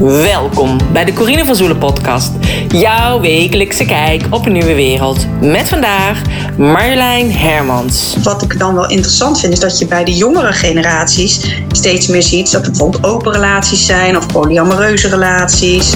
Welkom bij de Corine van Zoelen podcast. Jouw wekelijkse kijk op een nieuwe wereld. Met vandaag Marjolein Hermans. Wat ik dan wel interessant vind is dat je bij de jongere generaties steeds meer ziet dat er bijvoorbeeld open relaties zijn of polyamoreuze relaties.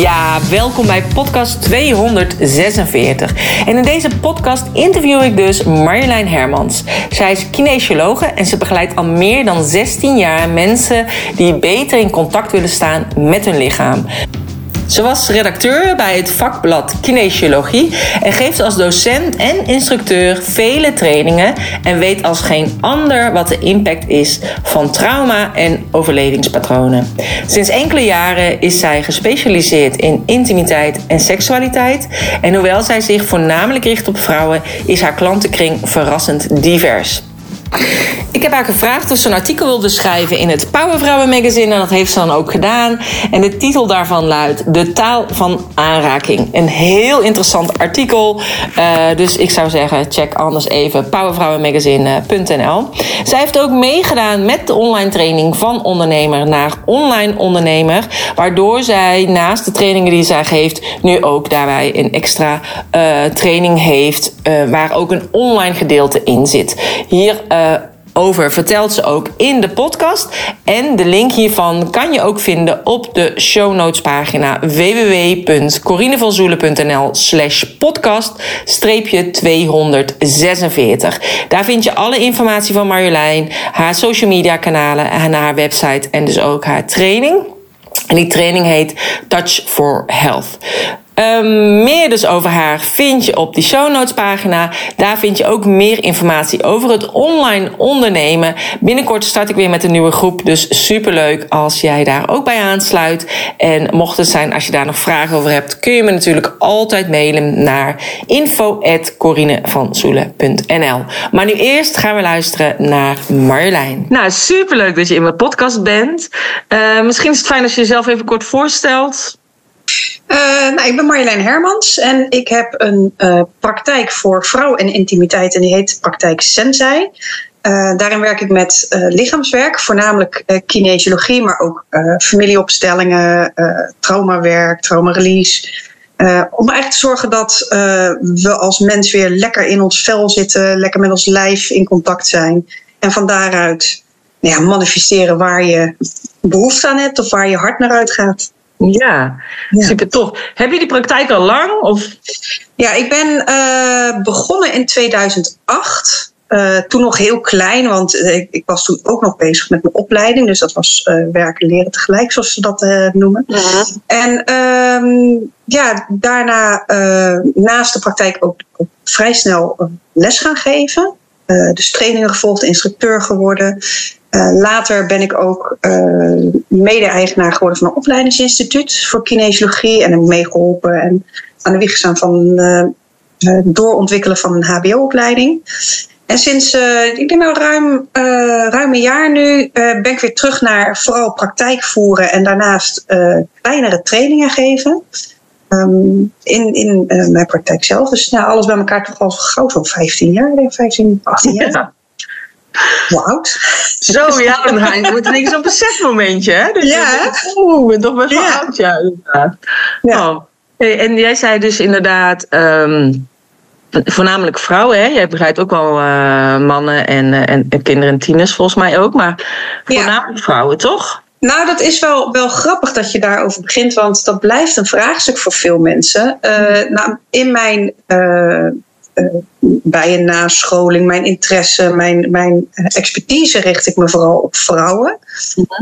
Ja, welkom bij podcast 246. En in deze podcast interview ik dus Marjolein Hermans. Zij is kinesiologe en ze begeleidt al meer dan 16 jaar mensen die beter in contact willen staan met hun lichaam. Ze was redacteur bij het vakblad Kinesiologie en geeft als docent en instructeur vele trainingen en weet als geen ander wat de impact is van trauma en overlevingspatronen. Sinds enkele jaren is zij gespecialiseerd in intimiteit en seksualiteit en hoewel zij zich voornamelijk richt op vrouwen, is haar klantenkring verrassend divers. Ik heb haar gevraagd of ze een artikel wilde schrijven in het Powervrouwen magazine. En dat heeft ze dan ook gedaan. En de titel daarvan luidt De taal van aanraking. Een heel interessant artikel. Uh, dus ik zou zeggen, check anders even powervrouwenmagazine.nl. Zij heeft ook meegedaan met de online training van ondernemer naar online ondernemer. Waardoor zij naast de trainingen die zij geeft, nu ook daarbij een extra uh, training heeft. Uh, waar ook een online gedeelte in zit. Hier over vertelt ze ook in de podcast. En de link hiervan kan je ook vinden op de show notes pagina www.corinevanzoelen.nl slash podcast 246. Daar vind je alle informatie van Marjolein, haar social media kanalen en haar website en dus ook haar training. En die training heet Touch for Health. Um, meer dus over haar vind je op die show notes pagina. Daar vind je ook meer informatie over het online ondernemen. Binnenkort start ik weer met een nieuwe groep. Dus superleuk als jij daar ook bij aansluit. En mocht het zijn als je daar nog vragen over hebt, kun je me natuurlijk altijd mailen naar info.corinevanzoelen.nl Maar nu eerst gaan we luisteren naar Marjolein. Nou, superleuk dat je in mijn podcast bent. Uh, misschien is het fijn als je jezelf even kort voorstelt. Uh, nou, ik ben Marjolein Hermans en ik heb een uh, praktijk voor vrouw en intimiteit en die heet Praktijk Sensei. Uh, daarin werk ik met lichaamswerk, voornamelijk kinesiologie, maar ook familieopstellingen, traumawerk, traumarelease. om eigenlijk te zorgen dat we als mens weer lekker in ons vel zitten, lekker met ons lijf in contact zijn. En van daaruit ja, manifesteren waar je behoefte aan hebt of waar je hart naar uitgaat. Ja, ja, super tof. Heb je die praktijk al lang? Of? Ja, ik ben uh, begonnen in 2008. Uh, toen nog heel klein, want ik, ik, was toen ook nog bezig met mijn opleiding. Dus dat was uh, werken leren tegelijk, zoals ze dat noemen. Ja. En um, ja, daarna naast de praktijk ook, ook vrij snel les gaan geven. dus trainingen gevolgd, instructeur geworden. Uh, later ben ik ook uh, mede-eigenaar geworden van een opleidingsinstituut voor kinesiologie en heb meegeholpen en aan de wieg gestaan van uh, doorontwikkelen van een HBO-opleiding. En sinds, ik denk nou ruim, ruim een jaar nu, ben ik weer terug naar vooral praktijk voeren en daarnaast kleinere trainingen geven. Um, in in mijn praktijk zelf. Dus nou, alles bij elkaar toch al gauw zo'n 15 jaar, denk 15, 18 jaar. Ja. Hoe oud? Zo, ja, dan wordt ineens zo'n besefmomentje, hè? Dat ja. Oeh, ben toch best wel ja. oud, ja. Oh. Hey, en jij zei dus inderdaad... Um, voornamelijk vrouwen, hè? Jij begrijpt ook wel uh, mannen en, uh, en, en, kinderen en tieners volgens mij ook. Maar voornamelijk vrouwen, toch? Nou, dat is wel, wel grappig dat je daarover begint, want dat blijft een vraagstuk voor veel mensen. Uh, nou, in mijn bij een nascholing, mijn interesse, mijn, mijn expertise richt ik me vooral op vrouwen.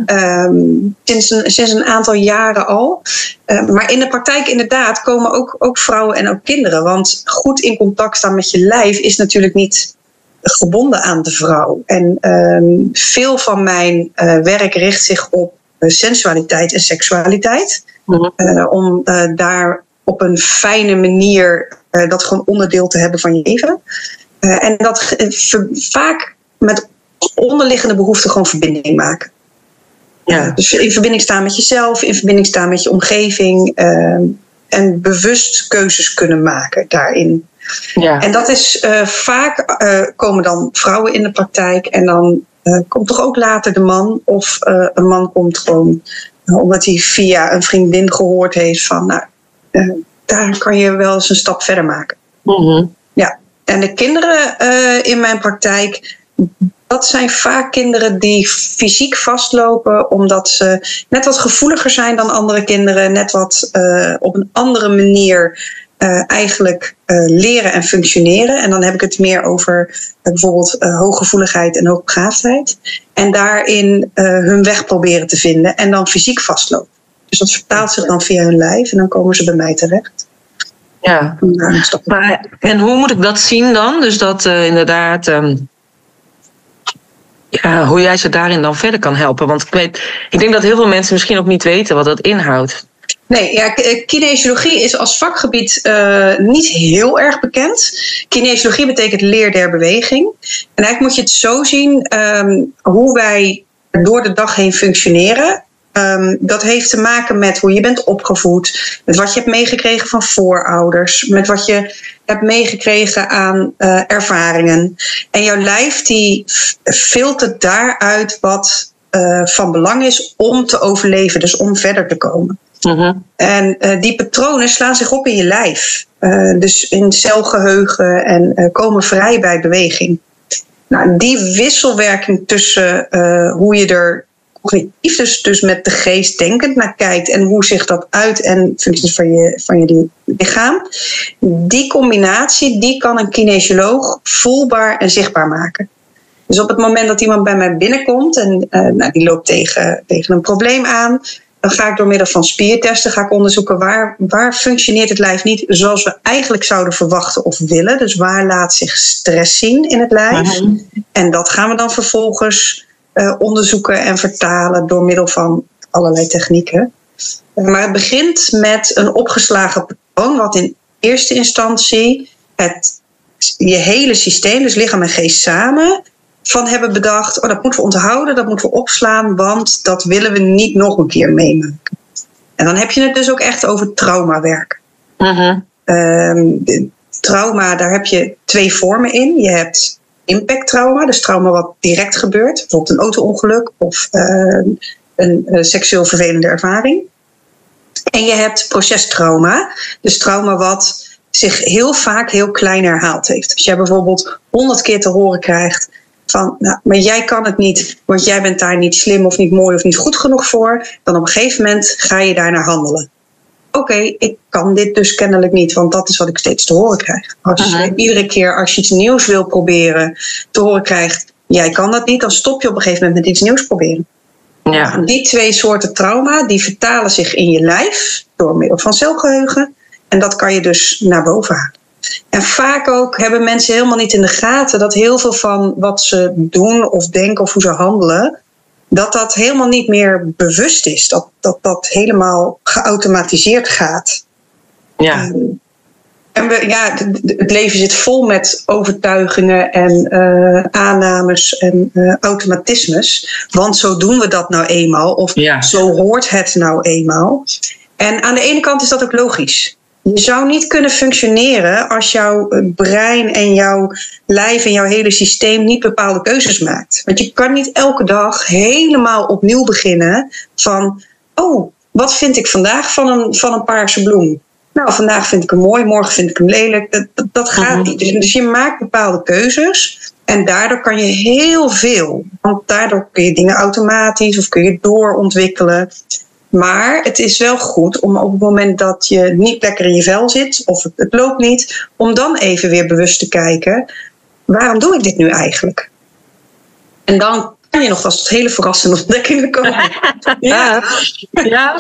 Ja. Um, sinds, een, sinds een aantal jaren al. Uh, maar in de praktijk inderdaad komen ook, ook vrouwen en ook kinderen. Want goed in contact staan met je lijf is natuurlijk niet gebonden aan de vrouw. En um, veel van mijn uh, werk richt zich op sensualiteit en seksualiteit. Ja. om daar op een fijne manier uh, dat gewoon onderdeel te hebben van je leven. Uh, en dat vaak met onderliggende behoeften gewoon verbinding maken. Ja. Uh, dus in verbinding staan met jezelf, in verbinding staan met je omgeving. en bewust keuzes kunnen maken daarin. Ja. En dat is vaak komen dan vrouwen in de praktijk en dan uh, komt toch ook later de man of een man komt gewoon omdat hij via een vriendin gehoord heeft van nou, daar kan je wel eens een stap verder maken. Mm Ja, en de kinderen in mijn praktijk dat zijn vaak kinderen die fysiek vastlopen omdat ze net wat gevoeliger zijn dan andere kinderen, net wat uh, op een andere manier uh, eigenlijk uh, leren en functioneren. En dan heb ik het meer over bijvoorbeeld hooggevoeligheid en hoogbegaafdheid. En daarin hun weg proberen te vinden en dan fysiek vastlopen. Dus dat vertaalt zich dan via hun lijf en dan komen ze bij mij terecht. Ja, maar, en hoe moet ik dat zien dan? Dus dat inderdaad. Um ja, hoe jij ze daarin dan verder kan helpen. Want ik, weet, ik denk dat heel veel mensen misschien ook niet weten wat dat inhoudt. Nee, ja, eh, kinesiologie is als vakgebied uh, niet heel erg bekend. Kinesiologie betekent leer der beweging. En eigenlijk moet je het zo zien um, hoe wij door de dag heen functioneren. Um, dat heeft te maken met hoe je bent opgevoed, met wat je hebt meegekregen van voorouders, met wat je hebt meegekregen aan uh, ervaringen. En jouw lijf die filtert daaruit wat uh, van belang is om te overleven, dus om verder te komen. Uh-huh. En uh, die patronen slaan zich op in je lijf. dus in celgeheugen en komen vrij bij beweging. Nou, die wisselwerking tussen hoe je er cognitief, dus, dus met de geest denkend naar kijkt en hoe zich dat uit en functies van je, van je lichaam. Die combinatie, die kan een kinesioloog voelbaar en zichtbaar maken. Dus op het moment dat iemand bij mij binnenkomt en uh, nou, die loopt tegen, tegen een probleem aan, dan ga ik door middel van spiertesten ga ik onderzoeken waar, waar functioneert het lijf niet zoals we eigenlijk zouden verwachten of willen. Dus waar laat zich stress zien in het lijf. En dat gaan we dan vervolgens uh, onderzoeken en vertalen door middel van allerlei technieken. Uh, maar het begint met een opgeslagen patroon, wat in eerste instantie het, je hele systeem, dus lichaam en geest samen, van hebben bedacht: oh, dat moeten we onthouden, dat moeten we opslaan, want dat willen we niet nog een keer meemaken. En dan heb je het dus ook echt over traumawerk. Uh-huh. trauma, daar heb je twee vormen in. Je hebt impacttrauma, dus trauma wat direct gebeurt, bijvoorbeeld een auto-ongeluk of uh, een, een, seksueel vervelende ervaring. En je hebt procestrauma, dus trauma wat zich heel vaak heel klein herhaald heeft. Als jij bijvoorbeeld honderd keer te horen krijgt van, nou, maar jij kan het niet, want jij bent daar niet slim of niet mooi of niet goed genoeg voor, dan op een gegeven moment ga je daarnaar handelen oké, ik kan dit dus kennelijk niet, want dat is wat ik steeds te horen krijg. Als je iedere keer als je iets nieuws wil proberen te horen krijgt, jij kan dat niet, dan stop je op een gegeven moment met iets nieuws proberen. Ja. Die twee soorten trauma, die vertalen zich in je lijf door middel van celgeheugen. En dat kan je dus naar boven halen. En vaak ook hebben mensen helemaal niet in de gaten dat heel veel van wat ze doen of denken of hoe ze handelen, dat dat helemaal niet meer bewust is. Dat dat, dat helemaal geautomatiseerd gaat. Ja. Ehm, en we, ja, het leven zit vol met overtuigingen en uh, aannames en uh, automatismes. Want zo doen we dat nou eenmaal. Of zo hoort het nou eenmaal. En aan de ene kant is dat ook logisch. Je zou niet kunnen functioneren als jouw brein en jouw lijf en jouw hele systeem niet bepaalde keuzes maakt. Want je kan niet elke dag helemaal opnieuw beginnen van, oh, wat vind ik vandaag van een, van een paarse bloem? Nou, vandaag vind ik hem mooi, morgen vind ik hem lelijk. Dat, dat, gaat mhm. niet. Dus, dus je maakt bepaalde keuzes en daardoor kan je heel veel. Want daardoor kun je dingen automatisch of kun je doorontwikkelen. Maar het is wel goed om op het moment dat je niet lekker in je vel zit of het, het loopt niet, om dan even weer bewust te kijken: waarom doe ik dit nu eigenlijk? En dan kan je nog wel tot hele verrassende ontdekkingen komen. ja. ja.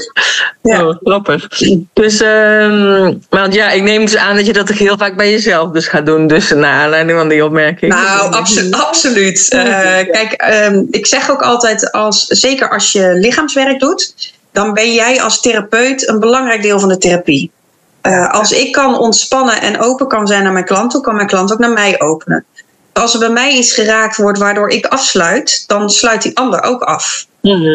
ja. Oh, grappig. Dus, um, want ja, ik neem dus aan dat je dat heel vaak bij jezelf dus gaat doen. Dus naar aanleiding van die opmerking. Nou, absolu absoluut. Uh, kijk, um, ik zeg ook altijd, als, zeker als je lichaamswerk doet dan ben jij als therapeut een belangrijk deel van de therapie. Uh, als ik kan ontspannen en open kan zijn naar mijn klant, dan kan mijn klant ook naar mij openen. Als er bij mij iets geraakt wordt waardoor ik afsluit, dan sluit die ander ook af.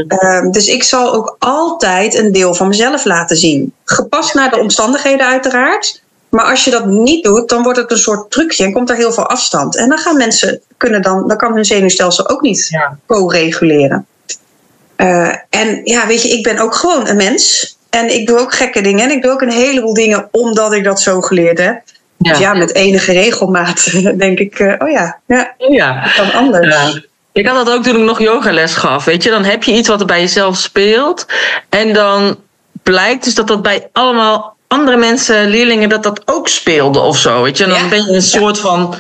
Ehm, dus ik zal ook altijd een deel van mezelf laten zien. Gepast naar de omstandigheden uiteraard. Maar als je dat niet doet, dan wordt het een soort trucje en komt er heel veel afstand. En dan gaan mensen kunnen dan, dan kan hun zenuwstelsel ook niet Ja. co-reguleren. Eh, en ja, weet je, ik ben ook gewoon een mens. En ik doe ook gekke dingen. En ik doe ook een heleboel dingen omdat ik dat zo geleerd heb. Dus ja, met enige regelmaat denk ik, eh, oh ja, ja, ja. dat kan anders. Ja. Ik had dat ook toen ik nog yogales gaf. Weet je, dan heb je iets wat er bij jezelf speelt. En dan blijkt dus dat dat bij allemaal andere mensen, leerlingen, dat dat ook speelde of zo. Weet je, en dan Ja. ben je een soort van.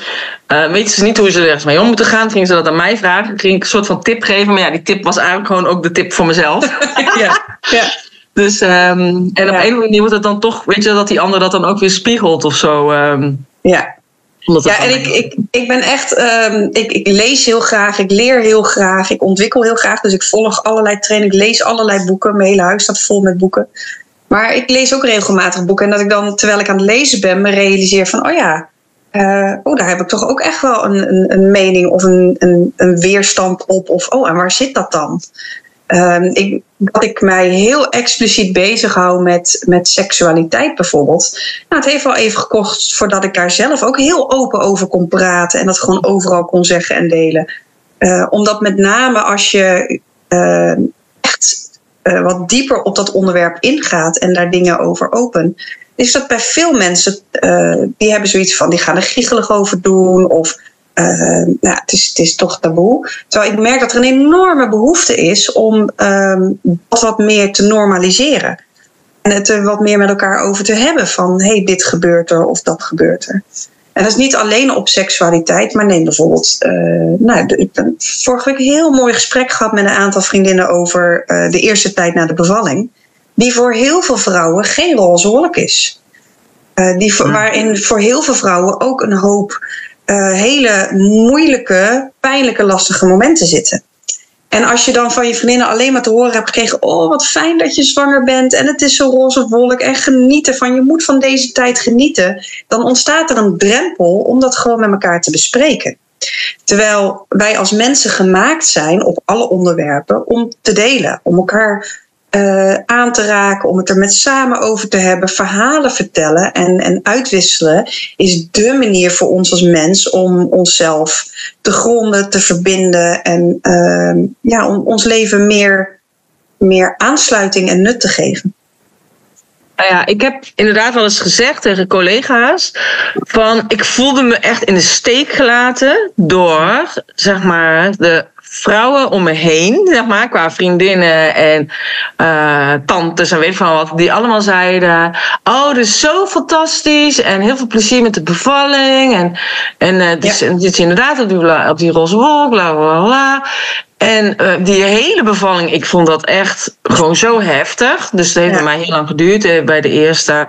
eh weten ze niet hoe ze er ergens mee om moeten gaan. Gingen ze dat aan mij vragen. Ging ik een soort van tip geven. Maar ja, die tip was eigenlijk gewoon ook de tip voor mezelf. ja, ja. Dus, ehm, en op een of andere manier wordt het dan toch, weet je, dat die ander dat dan ook weer spiegelt of zo. ehm, ja. Ja, en ik, ik, ik ben echt, ehm, ik, ik lees heel graag, ik leer heel graag, ik ontwikkel heel graag. Dus ik volg allerlei trainingen, ik lees allerlei boeken. Mijn hele huis staat vol met boeken. Maar ik lees ook regelmatig boeken. En dat ik dan, terwijl ik aan het lezen ben, me realiseer van, oh ja, eh, oh, daar heb ik toch ook echt wel een, een, een mening of een, een, een weerstand op. Of, oh, en waar zit dat dan? Ehm, ik, dat ik mij heel expliciet bezig hou met, met seksualiteit bijvoorbeeld. Nou, het heeft wel even gekost voordat ik daar zelf ook heel open over kon praten en dat gewoon overal kon zeggen en delen. Eh, omdat met name als je eh, wat dieper op dat onderwerp ingaat en daar dingen over open, is dat bij veel mensen, eh, die hebben zoiets van, die gaan er giechelig over doen of nou, het, is, het is toch taboe. Terwijl ik merk dat er een enorme behoefte is om ehm, dat wat meer te normaliseren. En het er wat meer met elkaar over te hebben van hé, hey, dit gebeurt er of dat gebeurt er. En dat is niet alleen op seksualiteit, maar neem bijvoorbeeld. eh, nou, ik heb vorige week een heel mooi gesprek gehad met een aantal vriendinnen over eh, de eerste tijd na de bevalling. Die voor heel veel vrouwen geen roze wolk is. Eh, die, voor- waarin voor heel veel vrouwen ook een hoop hele moeilijke, pijnlijke, lastige momenten zitten. En als je dan van je vriendinnen alleen maar te horen hebt gekregen: Oh, wat fijn dat je zwanger bent. En het is zo roze wolk. En genieten van je moet van deze tijd genieten. Dan ontstaat er een drempel om dat gewoon met elkaar te bespreken. Terwijl wij als mensen gemaakt zijn op alle onderwerpen om te delen, om elkaar eh, aan te raken, om het er met samen over te hebben, verhalen vertellen en, en uitwisselen, is dé manier voor ons als mens om onszelf te gronden, te verbinden en ehm, ja, om ons leven meer, meer aansluiting en nut te geven. Nou ja, ik heb inderdaad wel eens gezegd tegen collega's van ik voelde me echt in de steek gelaten door zeg maar de vrouwen om me heen, zeg maar, qua vriendinnen en eh, tantes en weet van wat, die allemaal zeiden: Oh, dit is zo fantastisch en heel veel plezier met de bevalling. En, en eh, dit, is, dit is inderdaad op die, op die roze wolk, bla bla bla. En eh, die hele bevalling, ik vond dat echt gewoon zo heftig. Dus het heeft Ja. bij mij heel lang geduurd. Eh, Bij de eerste,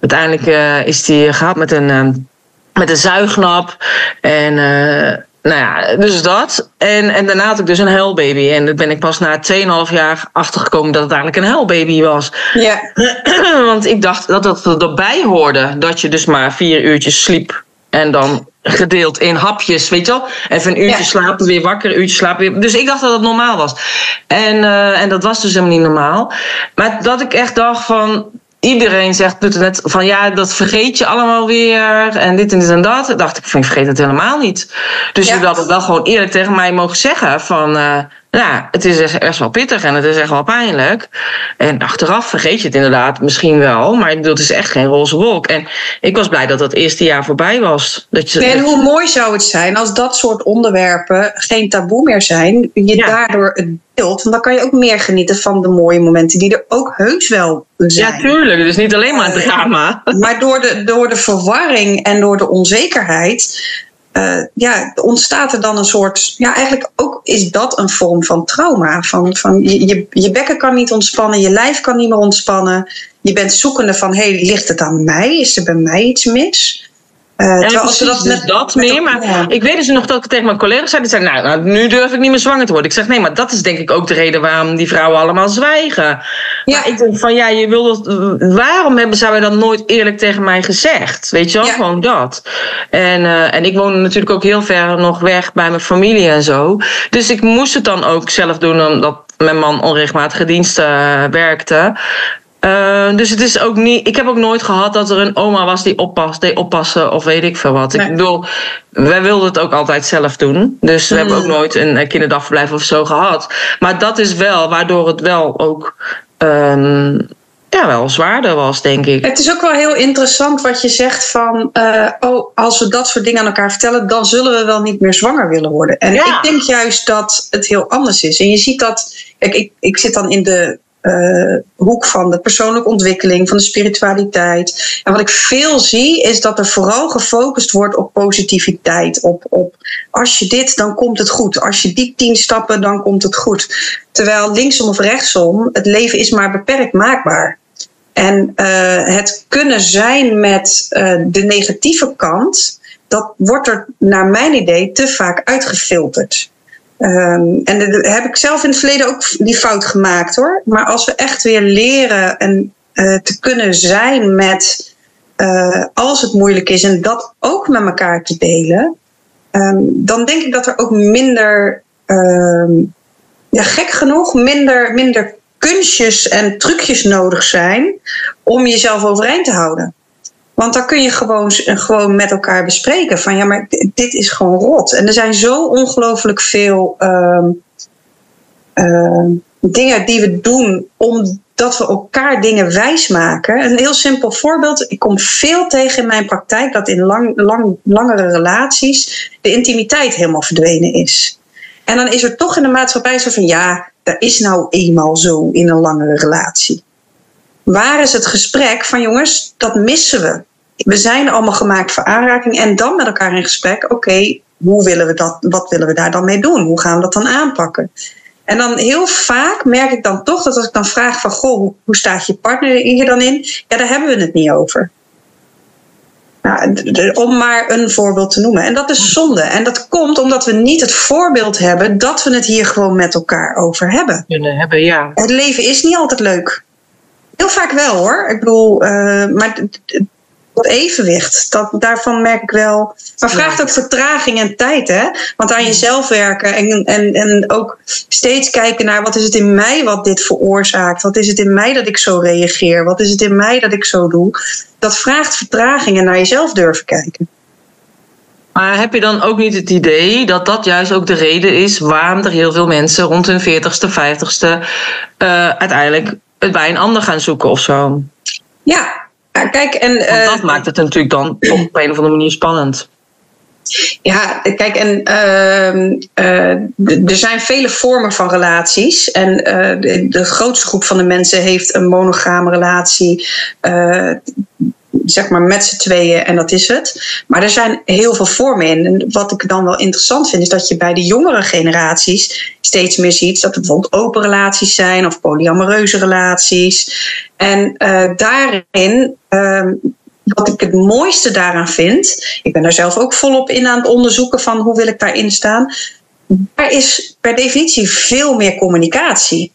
uiteindelijk eh, is die gehad met een, ehm, met een zuignap. En nou ja, dus dat. En, en daarna had ik dus een huilbaby. En daar ben ik pas na 2,5 jaar achtergekomen dat het eigenlijk een huilbaby was. Ja. Want ik dacht dat dat erbij hoorde. Dat je dus maar vier uurtjes sliep. En dan gedeeld in hapjes, weet je wel. Even een uurtje Ja. slapen, weer wakker, een uurtje slapen. Weer. Dus ik dacht dat dat normaal was. En, uh, en dat was dus helemaal niet normaal. Maar dat ik echt dacht van... Iedereen zegt doet het net van ja, dat vergeet je allemaal weer. En dit en dit en dat. dacht ik van je vergeet het helemaal niet. Dus Ja. je had het wel gewoon eerlijk tegen mij mogen zeggen van... Uh, ja, het is echt, wel pittig en het is echt wel pijnlijk. En achteraf vergeet je het inderdaad misschien wel. Maar ik bedoel, het is echt geen roze wolk. En ik was blij dat dat eerste jaar voorbij was. Dat je, en hoe mooi zou het zijn als dat soort onderwerpen geen taboe meer zijn. Je Ja. daardoor het deelt. Want dan kan je ook meer genieten van de mooie momenten die er ook heus wel zijn. ja, tuurlijk. Dus niet alleen maar het drama. Maar door de, door de verwarring en door de onzekerheid. Eh, ja, ontstaat er dan een soort. Ja, eigenlijk ook is dat een vorm van trauma. Van, van je, je, je bekken kan niet ontspannen, je lijf kan niet meer ontspannen. Je bent zoekende van: hé, hey, ligt het aan mij? Is er bij mij iets mis? Uh, Ja, precies, dat, dus dat meer. Maar ja. ik weet dus nog dat ik tegen mijn collega's zei. Die zeiden, nou, nou, nu durf ik niet meer zwanger te worden. Ik zeg, nee, maar dat is denk ik ook de reden waarom die vrouwen allemaal zwijgen. Ja. Maar ik denk van, ja, je wil dat, waarom hebben zij dan nooit eerlijk tegen mij gezegd? Weet je wel, Ja. gewoon dat. En, uh, en ik woon natuurlijk ook heel ver nog weg bij mijn familie en zo. Dus ik moest het dan ook zelf doen, omdat mijn man onregelmatige diensten werkte. Uh, dus het is ook niet. Ik heb ook nooit gehad dat er een oma was die oppas, deed oppassen of weet ik veel wat. Ik bedoel, wij wilden het ook altijd zelf doen. Dus we hebben ook mm. nooit een kinderdagverblijf of zo gehad. Maar dat is wel waardoor het wel ook. Um, ja, wel zwaarder was, denk ik. Het is ook wel heel interessant wat je zegt van... Uh, oh, als we dat soort dingen aan elkaar vertellen... dan zullen we wel niet meer zwanger willen worden. En ik denk juist dat het heel anders is. En je ziet dat... Kijk, ik, ik zit dan in de uh, hoek van de persoonlijke ontwikkeling, van de spiritualiteit. En wat ik veel zie, is dat er vooral gefocust wordt op positiviteit. Op, op als je dit, dan komt het goed. Als je die tien stappen, dan komt het goed. Terwijl linksom of rechtsom, het leven is maar beperkt maakbaar. En uh, het kunnen zijn met uh, de negatieve kant, dat wordt er naar mijn idee te vaak uitgefilterd. Um, en heb ik zelf in het verleden ook die fout gemaakt hoor. Maar als we echt weer leren en uh, te kunnen zijn met uh, als het moeilijk is en dat ook met elkaar te delen, um, dan denk ik dat er ook minder, um, ja, gek genoeg, minder, minder kunstjes en trucjes nodig zijn om jezelf overeind te houden. Want dan kun je gewoon, gewoon met elkaar bespreken van ja, maar dit is gewoon rot. En er zijn zo ongelooflijk veel uh, uh, dingen die we doen omdat we elkaar dingen wijsmaken. Een heel simpel voorbeeld. Ik kom veel tegen in mijn praktijk dat in lang, lang, langere relaties de intimiteit helemaal verdwenen is. En dan is er toch in de maatschappij zo van ja, dat is nou eenmaal zo in een langere relatie. Waar is het gesprek van jongens, dat missen we. We zijn allemaal gemaakt voor aanraking en dan met elkaar in gesprek, oké, hoe willen we dat, wat willen we daar dan mee doen? Hoe gaan we dat dan aanpakken? En dan heel vaak merk ik dan toch dat als ik dan vraag van, goh, hoe staat je partner hier dan in? Ja, daar hebben we het niet over. Nou, om maar een voorbeeld te noemen. En dat is zonde. En dat komt omdat we niet het voorbeeld hebben dat we het hier gewoon met elkaar over hebben. Kunnen hebben, ja. Het leven is niet altijd leuk. Heel vaak wel hoor. Ik bedoel, uh, maar dat evenwicht, dat, daarvan merk ik wel. Maar vraagt ook vertraging en tijd, hè? Want aan jezelf werken en, en, en ook steeds kijken naar wat is het in mij wat dit veroorzaakt? Wat is het in mij dat ik zo reageer? Wat is het in mij dat ik zo doe? Dat vraagt vertraging en naar jezelf durven kijken. Maar heb je dan ook niet het idee dat dat juist ook de reden is waarom er heel veel mensen rond hun 40ste, 50ste uh, uiteindelijk het bij een ander gaan zoeken of zo? Ja, kijk, en. Want dat uh, maakt het natuurlijk dan op een of andere manier spannend. Ja, kijk, en uh, uh, er zijn vele vormen van relaties. En uh, de, de, grootste groep van de mensen heeft een monogame relatie zeg maar met z'n tweeën en dat is het. Maar er zijn heel veel vormen in. En wat ik dan wel interessant vind, is dat je bij de jongere generaties steeds meer ziet dat er bijvoorbeeld open relaties zijn of polyamoreuze relaties. En uh, daarin. Uh, wat ik het mooiste daaraan vind, ik ben daar zelf ook volop in aan het onderzoeken van hoe wil ik daarin staan. Daar is per definitie veel meer communicatie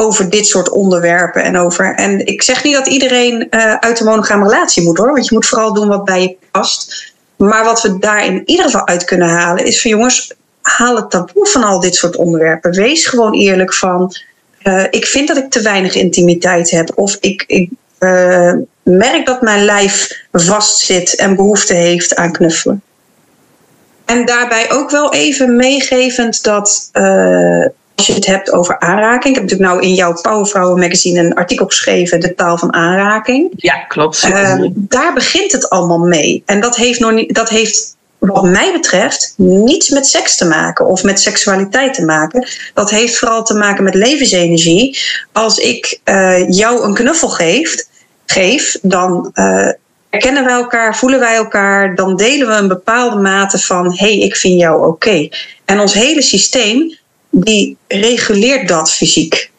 over dit soort onderwerpen en over. En ik zeg niet dat iedereen uh, uit de monogame relatie moet hoor, want je moet vooral doen wat bij je past. Maar wat we daar in ieder geval uit kunnen halen is van jongens, haal het taboe van al dit soort onderwerpen. Wees gewoon eerlijk van, uh, ik vind dat ik te weinig intimiteit heb of ik, ik uh, merk dat mijn lijf vastzit en behoefte heeft aan knuffelen. En daarbij ook wel even meegevend dat als je het hebt over aanraking. Ik heb natuurlijk nou in jouw Powervrouwen magazine een artikel geschreven, de taal van aanraking. Ja, klopt. Uh, daar begint het allemaal mee. En dat heeft, nog niet, dat heeft wat mij betreft niets met seks te maken of met seksualiteit te maken. Dat heeft vooral te maken met levensenergie. Als ik uh, jou een knuffel geef, geef dan uh, herkennen wij elkaar, voelen wij elkaar, dan delen we een bepaalde mate van hé, hey, ik vind jou oké. Okay. En ons hele systeem die reguleert dat fysiek.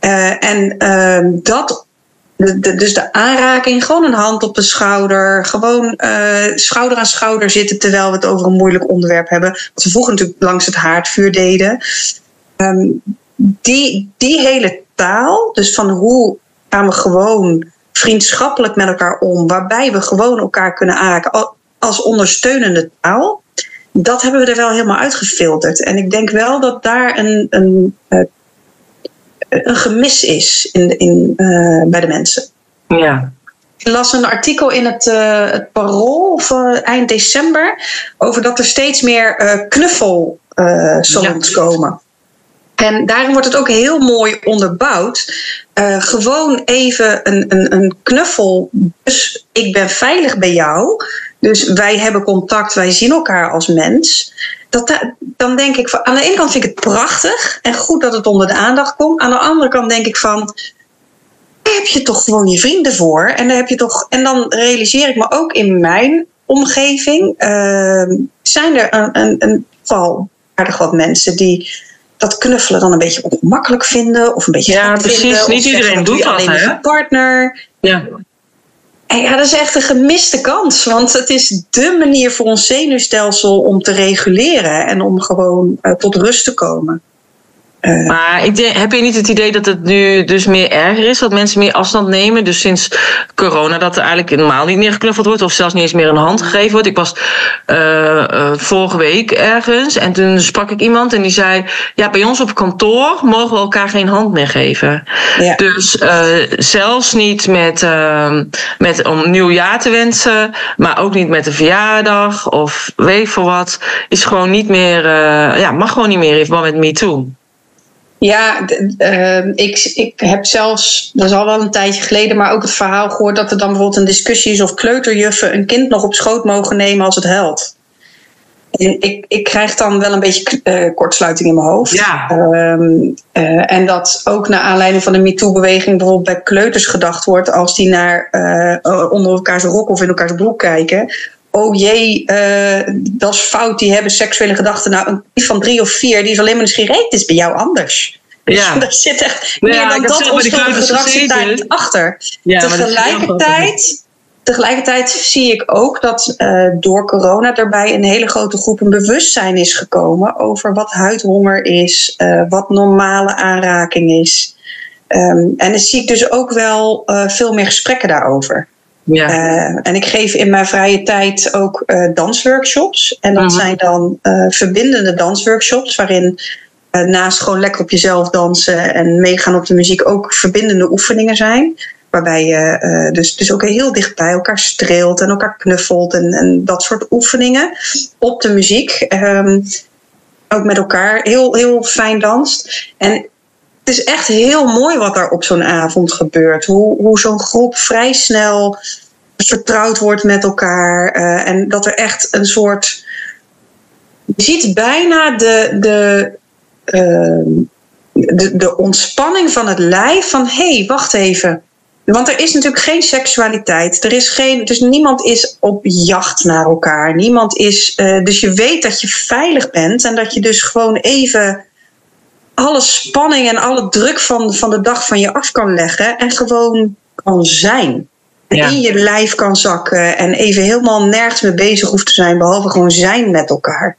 Uh, en uh, dat, de, de, dus de aanraking, gewoon een hand op de schouder, gewoon uh, schouder aan schouder zitten terwijl we het over een moeilijk onderwerp hebben. Wat we vroeger natuurlijk langs het haardvuur deden. Um, die, die hele taal, dus van hoe gaan we gewoon vriendschappelijk met elkaar om, waarbij we gewoon elkaar kunnen aanraken als ondersteunende taal dat hebben we er wel helemaal uitgefilterd. En ik denk wel dat daar een, een, een gemis is in, in, bij de mensen. Ja. Ik las een artikel in het, uh, het Parool uh, eind december over dat er steeds meer uh, knuffelsalons ja. komen. En daarin wordt het ook heel mooi onderbouwd. gewoon even een, een, een knuffel. Dus ik ben veilig bij jou. Dus wij hebben contact, wij zien elkaar als mens. Dat, dan denk ik van, aan de ene kant vind ik het prachtig en goed dat het onder de aandacht komt. Aan de andere kant denk ik van, daar heb je toch gewoon je vrienden voor. En, daar heb je toch, en dan realiseer ik me ook in mijn omgeving, uh, zijn er een, een, een val aardig wat mensen die dat knuffelen dan een beetje ongemakkelijk vinden of een beetje ja precies vinden, niet iedereen doet dat hè partner ja ja, dat is echt een gemiste kans. Want het is dé manier voor ons zenuwstelsel om te reguleren en om gewoon uh, tot rust te komen. Uh, maar ik denk, heb je niet het idee dat het nu dus meer erger is? Dat mensen meer afstand nemen? Dus sinds corona dat er eigenlijk normaal niet meer geknuffeld wordt. Of zelfs niet eens meer een hand gegeven wordt. Ik was uh, vorige week ergens. En toen sprak ik iemand en die zei... Ja, bij ons op kantoor mogen we elkaar geen hand meer geven. Ja. Dus zelfs niet met, ehm, met om nieuwjaar te wensen. Maar ook niet met een verjaardag. Of weet voor wat. Is gewoon niet meer... ja, mag gewoon niet meer in verband met MeToo. Ja, uh, ik, ik heb zelfs, dat is al wel een tijdje geleden, maar ook het verhaal gehoord dat er dan bijvoorbeeld een discussie is of kleuterjuffen een kind nog op schoot mogen nemen als het huilt. En ik, ik krijg dan wel een beetje uh, kortsluiting in mijn hoofd. Ja. Uh, en dat ook naar aanleiding van de MeToo-beweging bijvoorbeeld bij kleuters gedacht wordt als die naar uh, onder elkaars rok of in elkaars broek kijken oh jee, uh, dat is fout, die hebben seksuele gedachten. Nou, een kind van drie of vier, die is alleen maar een reet, is bij jou anders. Ja. Dus er zit echt meer ja, dan dat onschuldige gedrag zit daar niet achter. Ja, tegelijkertijd, tegelijkertijd zie ik ook dat uh, door corona daarbij een hele grote groep een bewustzijn is gekomen over wat huidhonger is, uh, wat normale aanraking is. Um, en dan zie ik dus ook wel uh, veel meer gesprekken daarover. Ja. Uh, en ik geef in mijn vrije tijd ook uh, dansworkshops. En dat uh-huh. zijn dan uh, verbindende dansworkshops, waarin naast gewoon lekker op jezelf dansen en meegaan op de muziek ook verbindende oefeningen zijn. Waarbij je dus, dus ook heel dicht bij elkaar streelt en elkaar knuffelt en, en dat soort oefeningen op de muziek. Um, ook met elkaar heel, heel fijn danst. En het is echt heel mooi wat daar op zo'n avond gebeurt. Hoe, hoe zo'n groep vrij snel vertrouwd wordt met elkaar. Uh, en dat er echt een soort. Je ziet bijna de, de, uh, de, de ontspanning van het lijf van hé, hey, wacht even. Want er is natuurlijk geen seksualiteit. Er is geen, dus niemand is op jacht naar elkaar. Niemand is. Uh, dus je weet dat je veilig bent en dat je dus gewoon even alle spanning en alle druk van, van de dag van je af kan leggen en gewoon kan zijn. Ja. In je lijf kan zakken en even helemaal nergens mee bezig hoeft te zijn, behalve gewoon zijn met elkaar.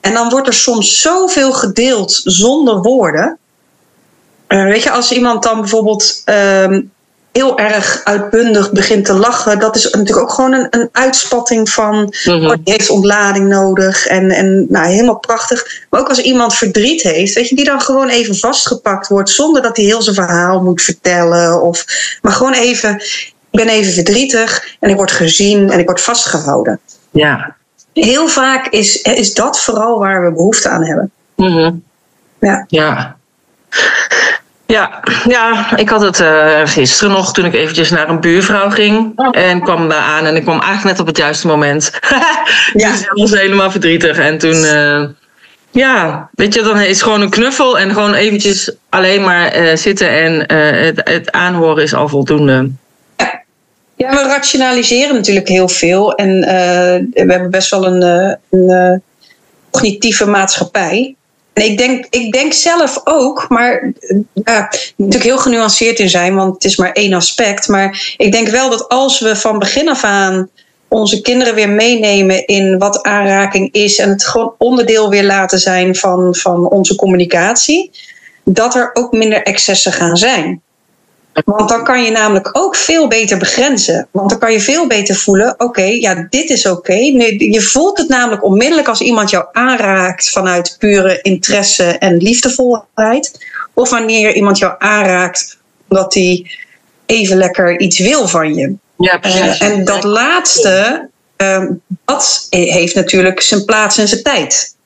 En dan wordt er soms zoveel gedeeld zonder woorden. Uh, weet je, als iemand dan bijvoorbeeld um, heel erg uitbundig begint te lachen, dat is natuurlijk ook gewoon een, een uitspatting van oh, die heeft ontlading nodig en, en nou, helemaal prachtig. Maar ook als iemand verdriet heeft, weet je, die dan gewoon even vastgepakt wordt zonder dat hij heel zijn verhaal moet vertellen. Of, maar gewoon even, ik ben even verdrietig en ik word gezien en ik word vastgehouden. Ja. Heel vaak is, is dat vooral waar we behoefte aan hebben. Mm-hmm. Ja. ja. Ja, ja, ik had het uh, gisteren nog toen ik eventjes naar een buurvrouw ging. En kwam daar aan en ik kwam eigenlijk net op het juiste moment. ja. Dus ik was helemaal verdrietig. En toen, uh, ja, weet je, dan is gewoon een knuffel en gewoon eventjes alleen maar uh, zitten en het, het, aanhoren is al voldoende. Ja. ja, we rationaliseren natuurlijk heel veel. En we hebben best wel een, een cognitieve maatschappij. Ik denk, ik denk zelf ook, maar ja, natuurlijk heel genuanceerd in zijn, want het is maar één aspect. Maar ik denk wel dat als we van begin af aan onze kinderen weer meenemen in wat aanraking is en het gewoon onderdeel weer laten zijn van, van onze communicatie, dat er ook minder excessen gaan zijn. Want dan kan je namelijk ook veel beter begrenzen. Want dan kan je veel beter voelen: oké, ja, dit is oké. Je voelt het namelijk onmiddellijk als iemand jou aanraakt vanuit pure interesse en liefdevolheid. Of wanneer iemand jou aanraakt omdat hij even lekker iets wil van je. Ja, precies. Uh, en dat laatste, uh, dat heeft natuurlijk zijn plaats en zijn tijd.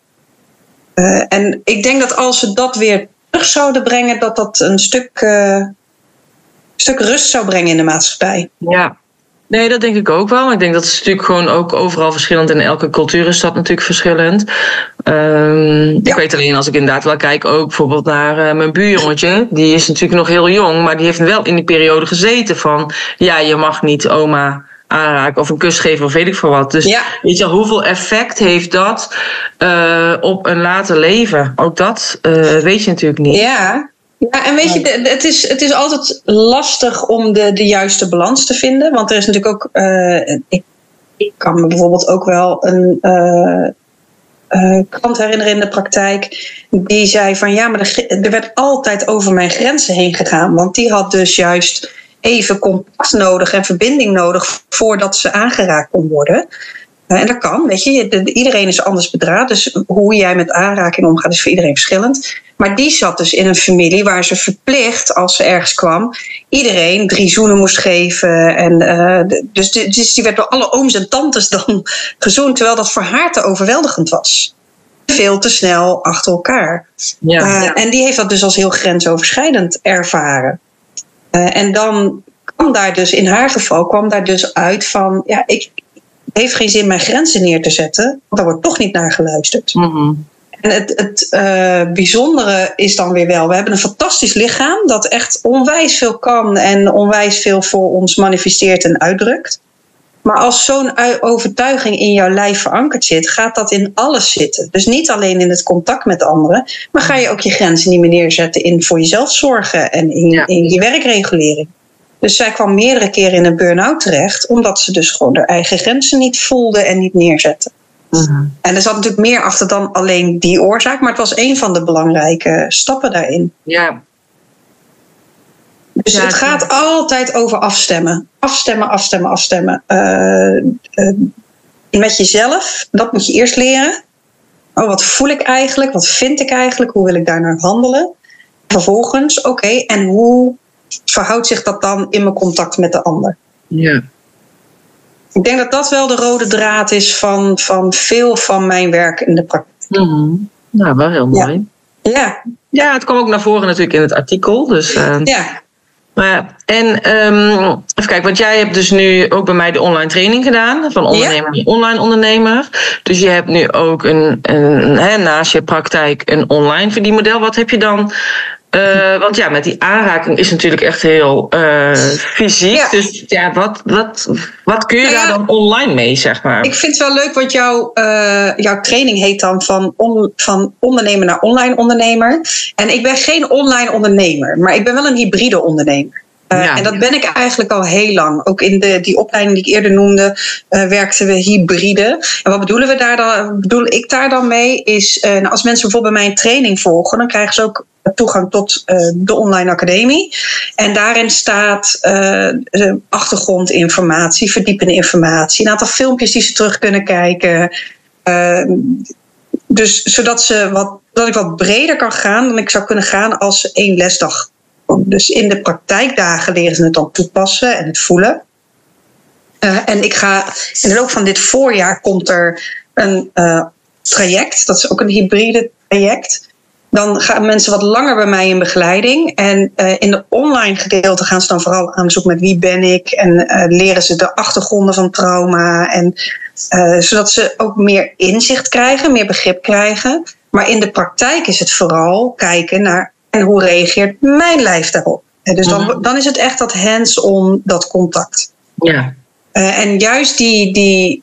Uh, en ik denk dat als we dat weer terug zouden brengen, dat dat een stuk, uh, stuk rust zou brengen in de maatschappij. Ja. Nee, dat denk ik ook wel. Ik denk dat het natuurlijk gewoon ook overal verschillend. In elke cultuur is dat natuurlijk verschillend. Um, ja. Ik weet alleen als ik inderdaad wel kijk, ook bijvoorbeeld naar uh, mijn buurjongetje. Die is natuurlijk nog heel jong, maar die heeft wel in die periode gezeten van... ja, je mag niet oma aanraken of een kus geven of weet ik veel wat. Dus ja. weet je al, hoeveel effect heeft dat uh, op een later leven? Ook dat uh, weet je natuurlijk niet. Ja, ja, en weet je, het is, het is altijd lastig om de, de juiste balans te vinden. Want er is natuurlijk ook. Uh, ik, ik kan me bijvoorbeeld ook wel een uh, uh, klant herinneren in de praktijk. Die zei van ja, maar er, er werd altijd over mijn grenzen heen gegaan. Want die had dus juist even contact nodig en verbinding nodig voordat ze aangeraakt kon worden. En dat kan, weet je. Iedereen is anders bedraad. Dus hoe jij met aanraking omgaat is voor iedereen verschillend. Maar die zat dus in een familie waar ze verplicht, als ze ergens kwam, iedereen drie zoenen moest geven. En, uh, dus, die, dus die werd door alle ooms en tantes dan gezoend, terwijl dat voor haar te overweldigend was. Veel te snel achter elkaar. Ja, uh, ja. En die heeft dat dus als heel grensoverschrijdend ervaren. Uh, en dan kwam daar dus, in haar geval, kwam daar dus uit van, ja, ik, heeft geen zin mijn grenzen neer te zetten, want daar wordt toch niet naar geluisterd. Mm -hmm. En het, het uh, bijzondere is dan weer wel, we hebben een fantastisch lichaam dat echt onwijs veel kan en onwijs veel voor ons manifesteert en uitdrukt. Maar als zo'n overtuiging in jouw lijf verankerd zit, gaat dat in alles zitten. Dus niet alleen in het contact met anderen, maar ga je ook je grenzen niet meer neerzetten in voor jezelf zorgen en in, ja. in je werkregulering. Dus zij kwam meerdere keren in een burn-out terecht, omdat ze dus gewoon haar eigen grenzen niet voelde en niet neerzette. Mhm. En er zat natuurlijk meer achter dan alleen die oorzaak, maar het was een van de belangrijke stappen daarin. Ja. Dus Ja, het gaat altijd over afstemmen. Afstemmen, afstemmen, afstemmen. Eh, eh, met jezelf, dat moet je eerst leren. Oh, wat voel ik eigenlijk? Wat vind ik eigenlijk? Hoe wil ik daar naar handelen? Vervolgens, oké, en hoe verhoudt zich dat dan in mijn contact met de ander? Ja. Ik denk dat dat wel de rode draad is van, van veel van mijn werk in de praktijk. Mhm. Nou, wel heel Ja. mooi. Ja, Ja, het kwam ook naar voren natuurlijk in het artikel. Dus, eh, ja, maar ja, en ehm, even kijken, want jij hebt dus nu ook bij mij de online training gedaan. Van ondernemer naar online ondernemer. Dus je hebt nu ook een, een, hè, naast je praktijk een online verdienmodel. Wat heb je dan? Eh, want ja, met die aanraking is natuurlijk echt heel eh, fysiek. Ja. Dus ja, wat, wat, wat kun je Nou ja, daar dan online mee, zeg maar? ik vind het wel leuk, want jouw, eh, jouw training heet dan van, on- van ondernemer naar online ondernemer. En ik ben geen online ondernemer, maar ik ben wel een hybride ondernemer. Uh, Ja. En dat ben ik eigenlijk al heel lang. Ook in de, die opleiding die ik eerder noemde, uh, werkten we hybride. En wat bedoelen we daar dan, bedoel ik daar dan mee? Is uh, nou, als mensen bijvoorbeeld mijn training volgen, dan krijgen ze ook toegang tot de online academie. En daarin staat achtergrondinformatie, verdiepende informatie, een aantal filmpjes die ze terug kunnen kijken. dus zodat ze wat, dat ik wat breder kan gaan dan ik zou kunnen gaan als één lesdag dus in de praktijkdagen leren ze het dan toepassen en het voelen. En ik ga in de loop van dit voorjaar komt er een traject, dat is ook een hybride traject. Dan gaan mensen wat langer bij mij in begeleiding. En uh, in de online gedeelte gaan ze dan vooral aan de zoek met wie ben ik. En leren ze de achtergronden van trauma. En, zodat ze ook meer inzicht krijgen, meer begrip krijgen. Maar in de praktijk is het vooral kijken naar en hoe reageert mijn lijf daarop? Dus dan, dan is het echt dat hands-on, dat contact. Ja. En juist die, die,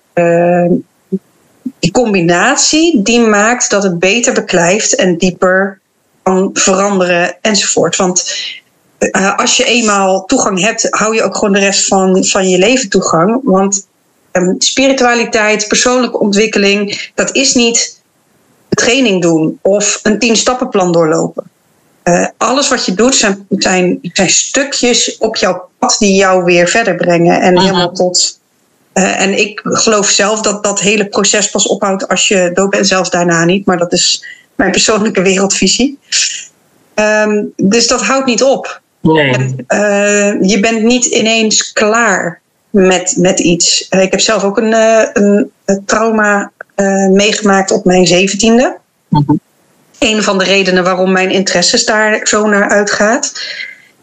die combinatie, die maakt dat het beter beklijft en dieper kan veranderen enzovoort. Want uh, als je eenmaal toegang hebt, hou je ook gewoon de rest van, van je leven toegang. Want um, spiritualiteit, persoonlijke ontwikkeling, dat is niet training doen of een tien stappenplan doorlopen. eh, alles wat je doet zijn, zijn, zijn stukjes op jouw pad die jou weer verder brengen. En helemaal tot. Eh, en ik geloof zelf dat dat hele proces pas ophoudt als je dood bent, zelfs daarna niet. Maar dat is mijn persoonlijke wereldvisie. Ehm, dus dat houdt niet op. Nee. Eh, je bent niet ineens klaar met, met iets. Eh, ik heb zelf ook een, een, een trauma meegemaakt op mijn zeventiende. Mhm. Een van de redenen waarom mijn interesses daar zo naar uitgaat.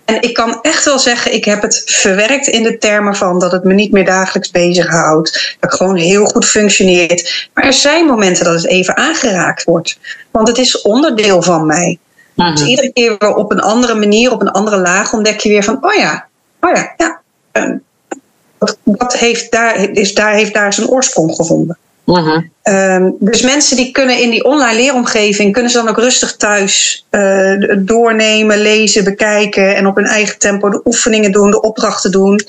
En ik kan echt wel zeggen, ik heb het verwerkt in de termen van dat het me niet meer dagelijks bezighoudt. Dat ik gewoon heel goed functioneert. Maar er zijn momenten dat het even aangeraakt wordt. Want het is onderdeel van mij. Mhm. Dus iedere keer weer op een andere manier, op een andere laag, ontdek je weer van, oh ja, oh ja, ja. dat heeft daar, is daar, heeft daar zijn oorsprong gevonden. Mhm. Ehm, dus mensen die kunnen in die online leeromgeving, kunnen ze dan ook rustig thuis eh, doornemen, lezen, bekijken en op hun eigen tempo de oefeningen doen, de opdrachten doen.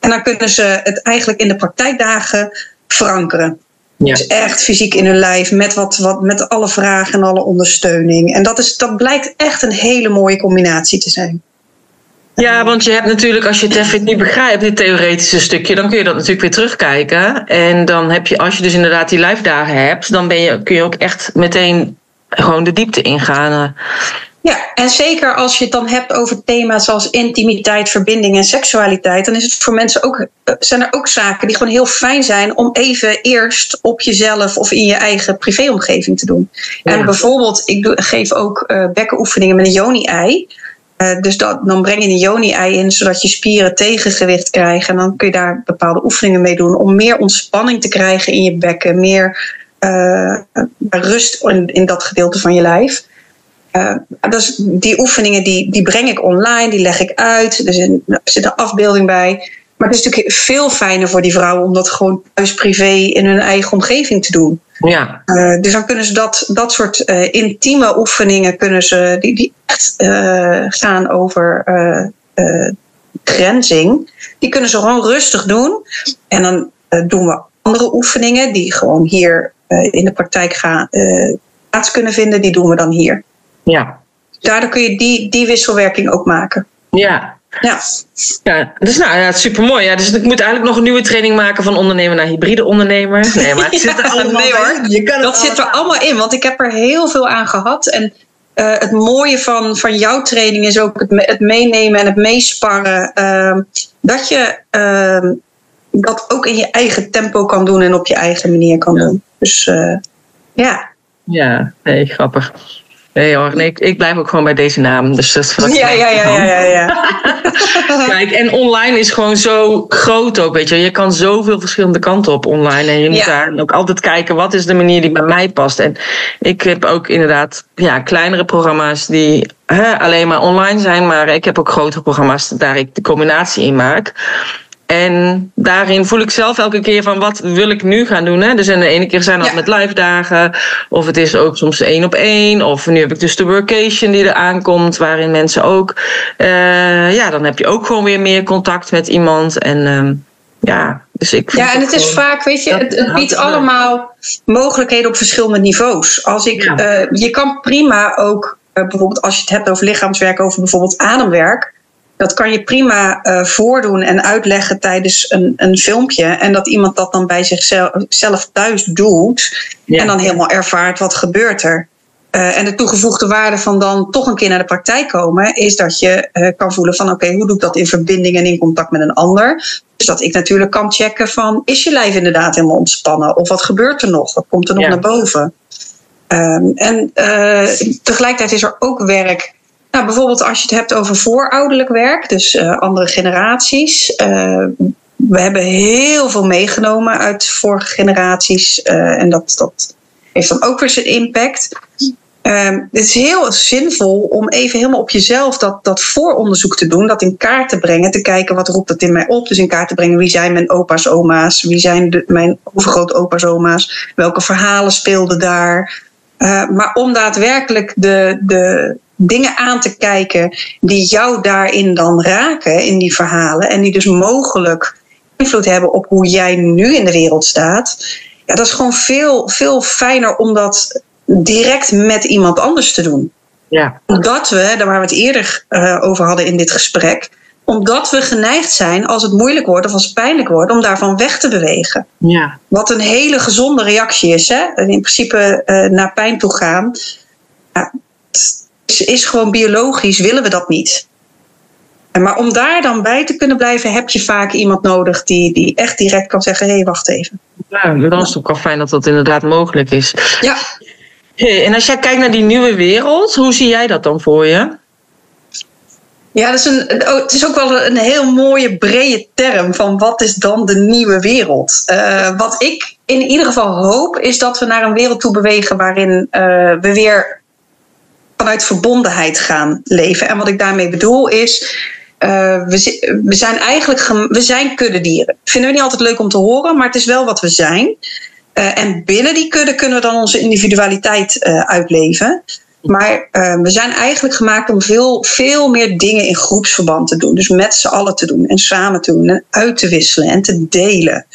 En dan kunnen ze het eigenlijk in de praktijkdagen verankeren. Ja. Dus echt fysiek in hun lijf, met, wat, wat, met alle vragen en alle ondersteuning. En dat, is, dat blijkt echt een hele mooie combinatie te zijn. Ja, want je hebt natuurlijk, als je het even niet begrijpt, dit theoretische stukje, dan kun je dat natuurlijk weer terugkijken. En dan heb je, als je dus inderdaad die live dagen hebt, dan ben je, kun je ook echt meteen gewoon de diepte ingaan. eh. Ja, en zeker als je het dan hebt over thema's zoals intimiteit, verbinding en seksualiteit, dan is het voor mensen ook, eh, zijn er ook zaken die gewoon heel fijn zijn om even eerst op jezelf of in je eigen privéomgeving te doen. Ja. En bijvoorbeeld, ik doe, geef ook eh bekkenoefeningen met een yoni-ei. Eh, dus dat, dan breng je een yoni-ei in, zodat je spieren tegengewicht krijgen. En dan kun je daar bepaalde oefeningen mee doen om meer ontspanning te krijgen in je bekken, meer eh, rust in, in dat gedeelte van je lijf. Uh, dus die oefeningen die, die breng ik online, die leg ik uit. Er zit een afbeelding bij. Maar het is natuurlijk veel fijner voor die vrouwen om dat gewoon thuis privé in hun eigen omgeving te doen. Ja, Uh, dus dan kunnen ze dat, dat soort uh, intieme oefeningen, kunnen ze, die, die echt uh, gaan over grenzing, die kunnen ze gewoon rustig doen. En dan doen we andere oefeningen die gewoon hier in de praktijk gaan, plaats kunnen vinden, die doen we dan hier. ja, Daardoor kun je die, die wisselwerking ook maken. ja. Ja, Ja, dus nou ja, super mooi. Ja, dus ik moet eigenlijk nog een nieuwe training maken van ondernemer naar hybride ondernemer. Nee, maar het zit er allemaal nee, hoor. bij. Je kan dat zit er allemaal in, want ik heb er heel veel aan gehad. En uh, het mooie van, van jouw training is ook het, me, het meenemen en het meesparren. Uh, dat je uh, dat ook in je eigen tempo kan doen en op je eigen manier kan Ja. doen. Dus uh, ja. Ja, nee, grappig. Nee hoor, nee, ik, ik blijf ook gewoon bij deze naam. Dus dat Ja, ja, ja, ja, ja, ja. Kijk, en online is gewoon zo groot ook, weet je. Je kan zoveel verschillende kanten op online. En je moet Ja. daar ook altijd kijken, wat is de manier die bij mij past. En ik heb ook inderdaad ja, kleinere programma's die hè, alleen maar online zijn. Maar ik heb ook grotere programma's daar ik de combinatie in maak. En daarin voel ik zelf elke keer van wat wil ik nu gaan doen. Hè? Dus en de ene keer zijn dat Ja. met live dagen. Of het is ook soms één op één. Of nu heb ik dus de workation die er aankomt. Waarin mensen ook... eh, ja, dan heb je ook gewoon weer meer contact met iemand. En ehm, ja, dus ik Ja, en het is vaak, weet je, het, biedt leuk. allemaal mogelijkheden op verschillende niveaus. Als ik, Ja. eh, je kan prima ook, eh, bijvoorbeeld als je het hebt over lichaamswerk, over bijvoorbeeld ademwerk. Dat kan je prima eh, voordoen en uitleggen tijdens een, een filmpje. En dat iemand dat dan bij zichzelf zelf thuis doet. Ja. En dan helemaal ervaart wat gebeurt er. Eh, en de toegevoegde waarde van dan toch een keer naar de praktijk komen, is dat je eh, kan voelen van oké, hoe doe ik dat in verbinding en in contact met een ander? Dus dat ik natuurlijk kan checken van is je lijf inderdaad helemaal ontspannen? Of wat gebeurt er nog? Wat komt er nog Ja. naar boven? Ehm, en tegelijkertijd is er ook werk. Nou, bijvoorbeeld als je het hebt over voorouderlijk werk, dus eh, andere generaties. Eh, we hebben heel veel meegenomen uit vorige generaties. eh, en dat, dat heeft dan ook weer zijn impact. Um, het is heel zinvol om even helemaal op jezelf dat, dat vooronderzoek te doen, dat in kaart te brengen, te kijken wat roept dat in mij op. Dus in kaart te brengen wie zijn mijn opa's, oma's, wie zijn de, mijn overgrootopa's, oma's, welke verhalen speelden daar. Maar om daadwerkelijk de, de dingen aan te kijken die jou daarin dan raken, in die verhalen, en die dus mogelijk invloed hebben op hoe jij nu in de wereld staat. Ja, dat is gewoon veel, veel fijner om dat direct met iemand anders te doen. Ja. Omdat we, daar waar we het eerder uh, over hadden in dit gesprek, omdat we geneigd zijn als het moeilijk wordt of als het pijnlijk wordt, om daarvan weg te bewegen. Ja. Wat een hele gezonde reactie is. Hè? In principe uh, naar pijn toe gaan. Ja, is gewoon biologisch, willen we dat niet. Maar om daar dan bij te kunnen blijven, heb je vaak iemand nodig die, die echt direct kan zeggen: hé, hey, wacht even. Ja, dan is het ook wel fijn dat dat inderdaad mogelijk is. Ja. Hey, en als jij kijkt naar die nieuwe wereld, hoe zie jij dat dan voor je? Ja, dat is een, oh, het is ook wel een heel mooie brede term van wat is dan de nieuwe wereld. Uh, wat ik in ieder geval hoop, is dat we naar een wereld toe bewegen waarin uh, we weer vanuit verbondenheid gaan leven. En wat ik daarmee bedoel is. Uh, we, zijn eigenlijk we zijn kuddedieren. Vinden we niet altijd leuk om te horen, maar het is wel wat we zijn. Uh, en binnen die kudde kunnen we dan onze individualiteit uh, uitleven. Maar we zijn eigenlijk gemaakt om veel, veel meer dingen in groepsverband te doen. Dus met z'n allen te doen en samen te doen en uit te wisselen en te delen.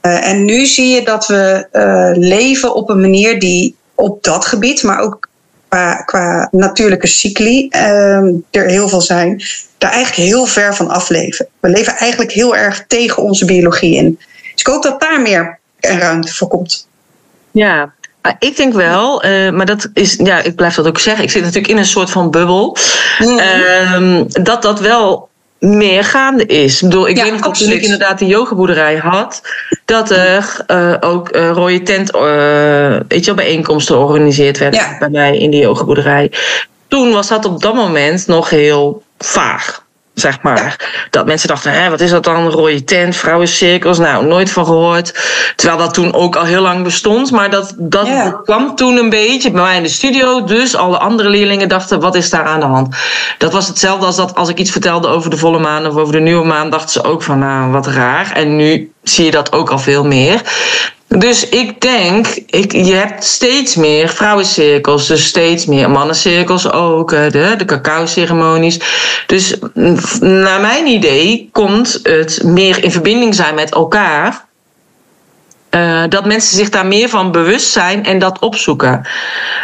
en nu zie je dat we leven op een manier die op dat gebied, maar ook qua, qua natuurlijke cycli uh, er heel veel zijn, daar eigenlijk heel ver van afleven. We leven eigenlijk heel erg tegen onze biologie in. Dus ik hoop dat daar meer ruimte voor komt. Ja, ik denk wel, uh, maar dat is, ja, ik blijf dat ook zeggen. Ik zit natuurlijk in een soort van bubbel. Mm. Uh, dat dat wel meer gaande is. Ik bedoel, ik ja, weet nog toen ik inderdaad de yogaboerderij had, dat er uh, ook uh, rode tent, uh, weet je wel, bijeenkomsten georganiseerd werden ja. bij mij in die yogaboerderij. Toen was dat op dat moment nog heel vaag zeg maar. Dat mensen dachten, hè, wat is dat dan? Rode tent, vrouwencirkels. Nou, nooit van gehoord. Terwijl dat toen ook al heel lang bestond. Maar dat, dat yeah. kwam toen een beetje bij mij in de studio. Dus alle andere leerlingen dachten, wat is daar aan de hand? Dat was hetzelfde als dat als ik iets vertelde over de volle maan of over de nieuwe maan, dachten ze ook van, nou, wat raar. En nu zie je dat ook al veel meer. Dus ik denk, ik, je hebt steeds meer vrouwencirkels, dus steeds meer mannencirkels ook, de, de cacao-ceremonies. Dus naar mijn idee komt het meer in verbinding zijn met elkaar. Uh, dat mensen zich daar meer van bewust zijn en dat opzoeken.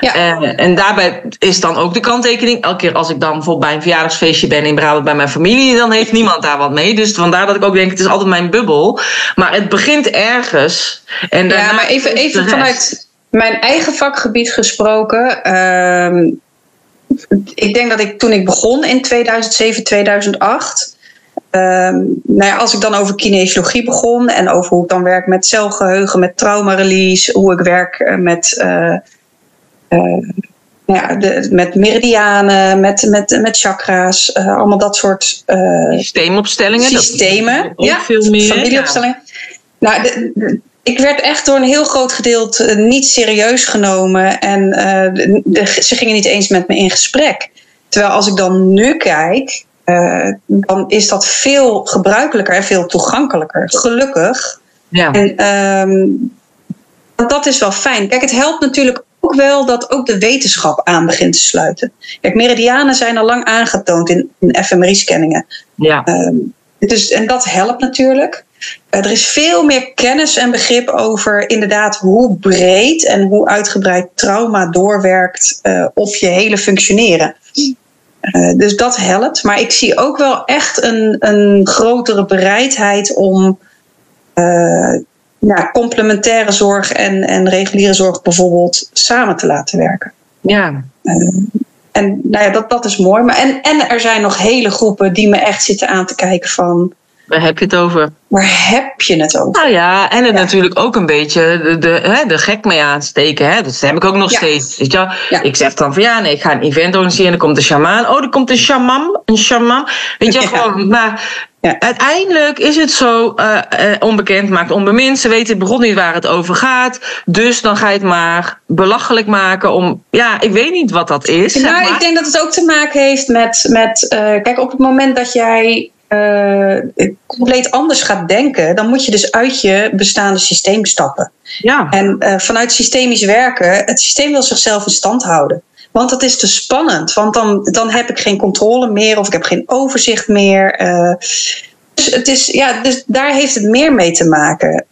Ja. Uh, en daarbij is dan ook de kanttekening. Elke keer als ik dan bijvoorbeeld bij een verjaardagsfeestje ben in Brabant bij mijn familie, dan heeft niemand daar wat mee. Dus vandaar dat ik ook denk, het is altijd mijn bubbel. Maar het begint ergens. En ja, maar even, even vanuit mijn eigen vakgebied gesproken. Uh, ik denk dat ik toen ik begon in 2007, 2008 Um, nou ja, als ik dan over kinesiologie begon en over hoe ik dan werk met celgeheugen, met trauma-release, hoe ik werk eh, met, uh, uh, ja, de, met meridianen, met, met, met chakra's, allemaal dat soort systeemopstellingen. Systemen, dat ja, veel meer, familieopstellingen. Ja. Nou, de, de, ik werd echt door een heel groot gedeelte niet serieus genomen en ze gingen niet eens met me in gesprek. Terwijl als ik dan nu kijk, uh, dan is dat veel gebruikelijker en veel toegankelijker. Gelukkig. Ja. En um, dat is wel fijn. Kijk, het helpt natuurlijk ook wel dat ook de wetenschap aan begint te sluiten. Kijk, meridianen zijn al lang aangetoond in, in fMRI-scanningen. Ja. Um, dus, en dat helpt natuurlijk. Uh, er is veel meer kennis en begrip over inderdaad hoe breed en hoe uitgebreid trauma doorwerkt uh, op je hele functioneren. Uh, dus dat helpt. Maar ik zie ook wel echt een, een grotere bereidheid om uh, nou, complementaire zorg en, en reguliere zorg bijvoorbeeld samen te laten werken. Ja. Uh, en nou ja, dat, dat is mooi. Maar en, en er zijn nog hele groepen die me echt zitten aan te kijken van Waar heb je het over? Waar heb je het over? Nou ja, en het ja. natuurlijk ook een beetje de, de, hè, de gek mee aansteken. Hè? Dat heb ik ook nog ja. steeds. Weet je ja. Ik zeg dan van ja, nee, ik ga een event organiseren. Dan komt een shamaan. Oh, er komt een shaman. Een shaman. Weet je, gewoon. Maar uiteindelijk is het zo uh, uh, onbekend maakt onbemind. Ze weten het begon niet waar het over gaat. Dus dan ga je het maar belachelijk maken om... Ja, ik weet niet wat dat is. Nou, maar. ik denk dat het ook te maken heeft met... met uh, kijk, op het moment dat jij uh, compleet anders gaat denken, dan moet je dus uit je bestaande systeem stappen. Ja. En uh, vanuit systemisch werken, het systeem wil zichzelf in stand houden. Want dat is te spannend, want dan, dan heb ik geen controle meer of ik heb geen overzicht meer. Uh, dus, het is, ja, dus daar heeft het meer mee te maken.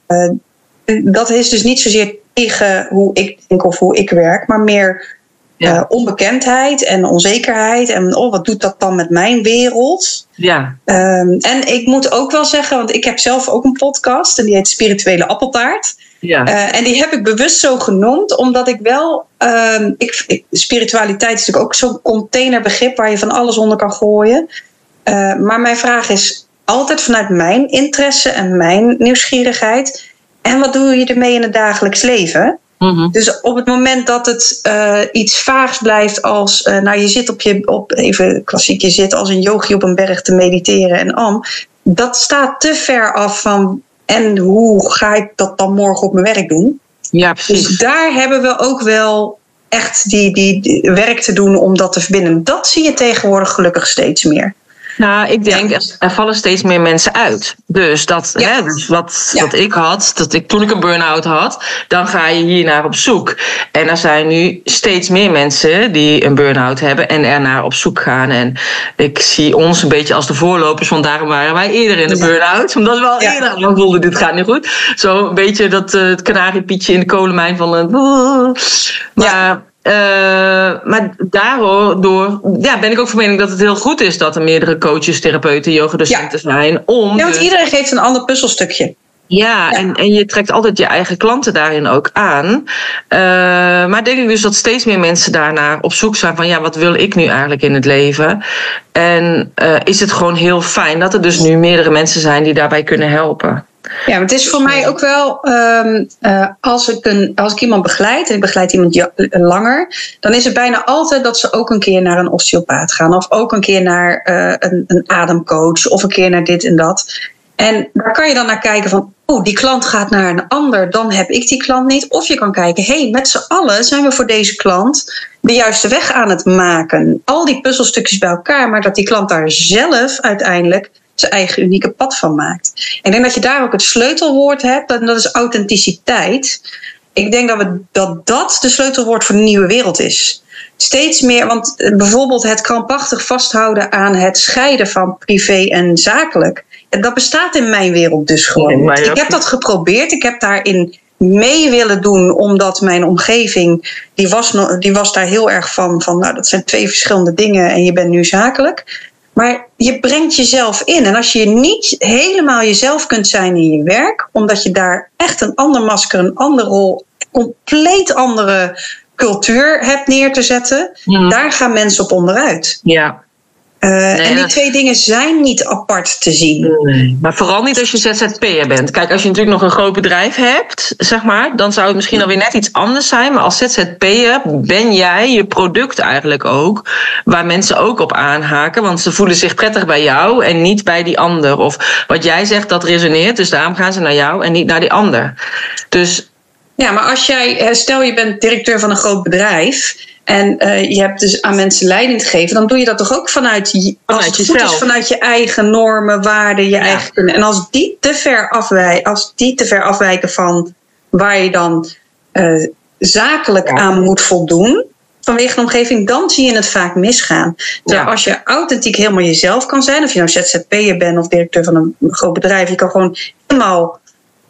dat is dus niet zozeer tegen hoe ik denk of hoe ik werk, maar meer uh, onbekendheid en onzekerheid. En oh, wat doet dat dan met mijn wereld? Ja. Um, en ik moet ook wel zeggen, want ik heb zelf ook een podcast en die heet Spirituele Appeltaart. Ja. Uh, en die heb ik bewust zo genoemd, omdat ik wel. Um, ik, ik, spiritualiteit is natuurlijk ook zo'n containerbegrip waar je van alles onder kan gooien. Uh, maar mijn vraag is altijd vanuit mijn interesse en mijn nieuwsgierigheid. En wat doe je ermee in het dagelijks leven? Mm-hmm. Dus op het moment dat het uh, iets vaags blijft als, uh, nou je zit op je, op, even klassiek, je zit als een yogi op een berg te mediteren en am, dat staat te ver af van en hoe ga ik dat dan morgen op mijn werk doen? Ja, precies. Dus daar hebben we ook wel echt die, die, die werk te doen om dat te verbinden. Dat zie je tegenwoordig gelukkig steeds meer. Nou, ik denk, ja. er vallen steeds meer mensen uit. Dus, dat, ja. hè, dus wat, ja. wat ik had, dat ik, toen ik een burn-out had, dan ga je hier naar op zoek. En er zijn nu steeds meer mensen die een burn-out hebben en er naar op zoek gaan. En ik zie ons een beetje als de voorlopers, want daarom waren wij eerder in de burn-out. Omdat we al eerder aan voelden, dit gaat niet goed. Zo een beetje dat uh, het kanariepietje in de kolenmijn van... Uh, maar uh, maar daardoor ja, ben ik ook van mening dat het heel goed is dat er meerdere coaches, therapeuten, yogadocenten ja. zijn. Om ja, want dus... iedereen geeft een ander puzzelstukje. Ja, ja, En, en je trekt altijd je eigen klanten daarin ook aan. Uh, maar denk ik dus dat steeds meer mensen daarnaar op zoek zijn van ja, wat wil ik nu eigenlijk in het leven? En uh, is het gewoon heel fijn dat er dus nu meerdere mensen zijn die daarbij kunnen helpen. Ja, maar het is voor mij ook wel, um, uh, als, ik een, als ik iemand begeleid en ik begeleid iemand langer, dan is het bijna altijd dat ze ook een keer naar een osteopaat gaan, of ook een keer naar uh, een, een ademcoach, of een keer naar dit en dat. En daar kan je dan naar kijken van, oh, die klant gaat naar een ander, dan heb ik die klant niet. Of je kan kijken, hé, hey, met z'n allen zijn we voor deze klant de juiste weg aan het maken. Al die puzzelstukjes bij elkaar, maar dat die klant daar zelf uiteindelijk zijn eigen unieke pad van maakt. Ik denk dat je daar ook het sleutelwoord hebt, en dat is authenticiteit. Ik denk dat, we, dat dat de sleutelwoord voor de nieuwe wereld is. Steeds meer, want bijvoorbeeld het krampachtig vasthouden aan het scheiden van privé en zakelijk. Dat bestaat in mijn wereld dus gewoon. Ik heb dat geprobeerd. Ik heb daarin mee willen doen, omdat mijn omgeving, die was, die was daar heel erg van, van nou, dat zijn twee verschillende dingen en je bent nu zakelijk. Maar je brengt jezelf in. En als je niet helemaal jezelf kunt zijn in je werk, omdat je daar echt een ander masker, een andere rol, compleet andere cultuur hebt neer te zetten, daar gaan mensen op onderuit. Ja. Uh, nee, en die twee dingen zijn niet apart te zien. Nee, maar vooral niet als je ZZP'er bent. Kijk, als je natuurlijk nog een groot bedrijf hebt, zeg maar, dan zou het misschien alweer net iets anders zijn. Maar als ZZP'er ben jij je product eigenlijk ook, waar mensen ook op aanhaken. Want ze voelen zich prettig bij jou en niet bij die ander. Of wat jij zegt, dat resoneert, dus daarom gaan ze naar jou en niet naar die ander. Dus. Ja, maar als jij, stel je bent directeur van een groot bedrijf. En uh, je hebt dus aan mensen leiding te geven, dan doe je dat toch ook vanuit, je, als het goed is, vanuit je eigen normen, waarden, je ja. eigen kunnen. En als die te ver afwijken, als die te ver afwijken van waar je dan uh, zakelijk ja. aan moet voldoen, vanwege de omgeving, dan zie je het vaak misgaan. Terwijl ja. als je authentiek helemaal jezelf kan zijn, of je nou ZZP'er bent of directeur van een groot bedrijf, je kan gewoon helemaal.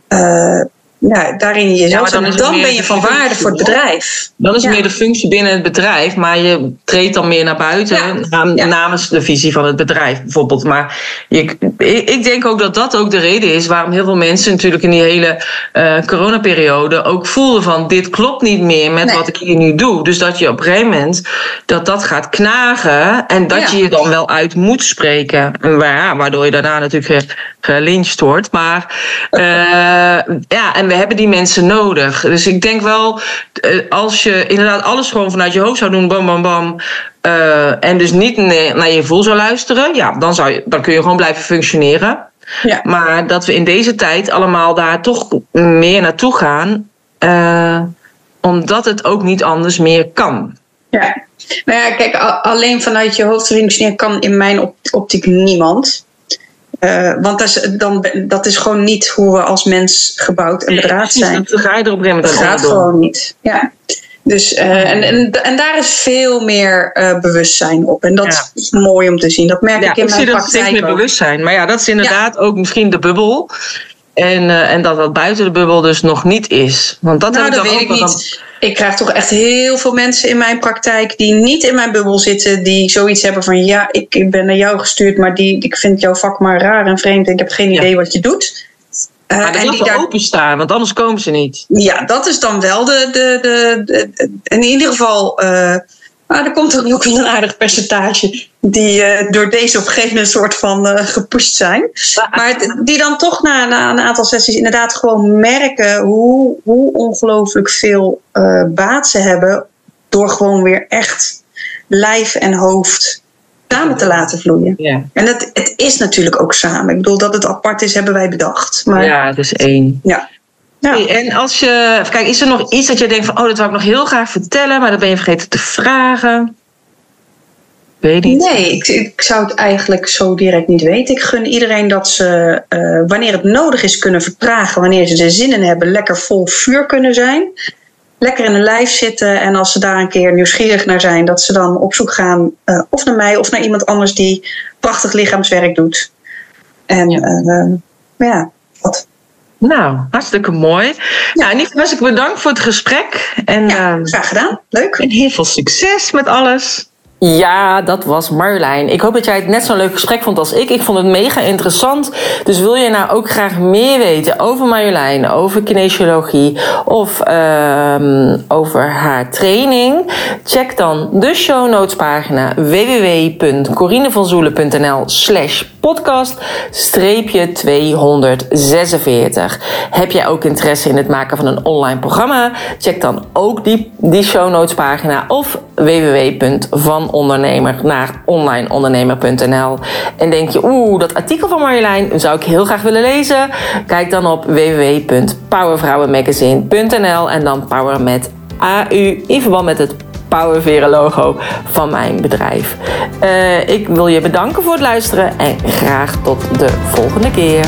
Uh, ja, daarin jezelf. Ja, dan, dan ben je van waarde voor het bedrijf. Dan is het ja. meer de functie binnen het bedrijf, maar je treedt dan meer naar buiten ja. namens de visie van het bedrijf bijvoorbeeld. Maar je, ik denk ook dat dat ook de reden is waarom heel veel mensen natuurlijk in die hele uh, coronaperiode ook voelden van dit klopt niet meer met nee. wat ik hier nu doe. Dus dat je op een gegeven moment dat dat gaat knagen en dat je je dan wel uit moet spreken. Waardoor je daarna natuurlijk gelincht wordt. Maar uh, ja, en we hebben die mensen nodig. Dus ik denk wel, als je inderdaad alles gewoon vanuit je hoofd zou doen, bam, bam, bam. Uh, en dus niet naar je gevoel zou luisteren, ja, dan, zou je, dan kun je gewoon blijven functioneren. Ja. Maar dat we in deze tijd allemaal daar toch meer naartoe gaan, uh, omdat het ook niet anders meer kan. Ja, nou ja, kijk, alleen vanuit je hoofd functioneren kan in mijn optiek niemand. Uh, want dat is, dan, dat is gewoon niet hoe we als mens gebouwd en bedraad zijn. Dat ga je er op een gegeven moment Dat gaat gewoon niet. Ja. Dus, uh, en, en, en daar is veel meer uh, bewustzijn op. En dat ja. is mooi om te zien. Dat merk ja, ik in ik mijn zie praktijk dat steeds meer bewustzijn. Maar ja, dat is inderdaad ja. ook misschien de bubbel. En, uh, en dat wat buiten de bubbel dus nog niet is. Want dat nou, heb dat ik weet ik niet. Ik krijg toch echt heel veel mensen in mijn praktijk die niet in mijn bubbel zitten, die zoiets hebben van ja, ik, ik ben naar jou gestuurd, maar die, ik vind jouw vak maar raar en vreemd en ik heb geen idee wat je doet. Uh, maar en die daar openstaan, want anders komen ze niet. Ja, dat is dan wel de. de, de, de in ieder geval. Uh, maar er komt ook wel een aardig percentage die uh, door deze op een gegeven moment soort van uh, gepusht zijn. Maar die dan toch na, na, een aantal sessies inderdaad gewoon merken hoe, hoe ongelooflijk veel uh, baat ze hebben door gewoon weer echt lijf en hoofd samen te laten vloeien. Ja. En het, het is natuurlijk ook samen. Ik bedoel, dat het apart is, hebben wij bedacht. Maar, ja, het is één. Ja. Ja. Hey, en als je, kijk, is er nog iets dat je denkt van, oh, dat wil ik nog heel graag vertellen, maar dat ben je vergeten te vragen? Weet niet. Nee, ik, ik zou het eigenlijk zo direct niet weten. Ik gun iedereen dat ze, uh, wanneer het nodig is, kunnen vertragen, wanneer ze er zin in hebben, lekker vol vuur kunnen zijn. Lekker in een lijf zitten en als ze daar een keer nieuwsgierig naar zijn, dat ze dan op zoek gaan, uh, of naar mij of naar iemand anders die prachtig lichaamswerk doet. En ja, uh, ja wat. Nou, hartstikke mooi. Ja. Nou, in ieder geval ik bedankt voor het gesprek. En, ja, graag gedaan. Leuk. En heel veel succes met alles. Ja, dat was Marjolein. Ik hoop dat jij het net zo'n leuk gesprek vond als ik. Ik vond het mega interessant. Dus wil je nou ook graag meer weten over Marjolein, over kinesiologie of um, over haar training? Check dan de show notes pagina www.corinevanzoelen.nl slash podcast streepje 246. Heb jij ook interesse in het maken van een online programma? Check dan ook die, die show notes pagina of www.vanondernemer naar onlineondernemer.nl. En denk je, oeh, dat artikel van Marjolein zou ik heel graag willen lezen? Kijk dan op www.powervrouwenmagazine.nl en dan power met AU in verband met het Powerveren logo van mijn bedrijf. Uh, ik wil je bedanken voor het luisteren en graag tot de volgende keer.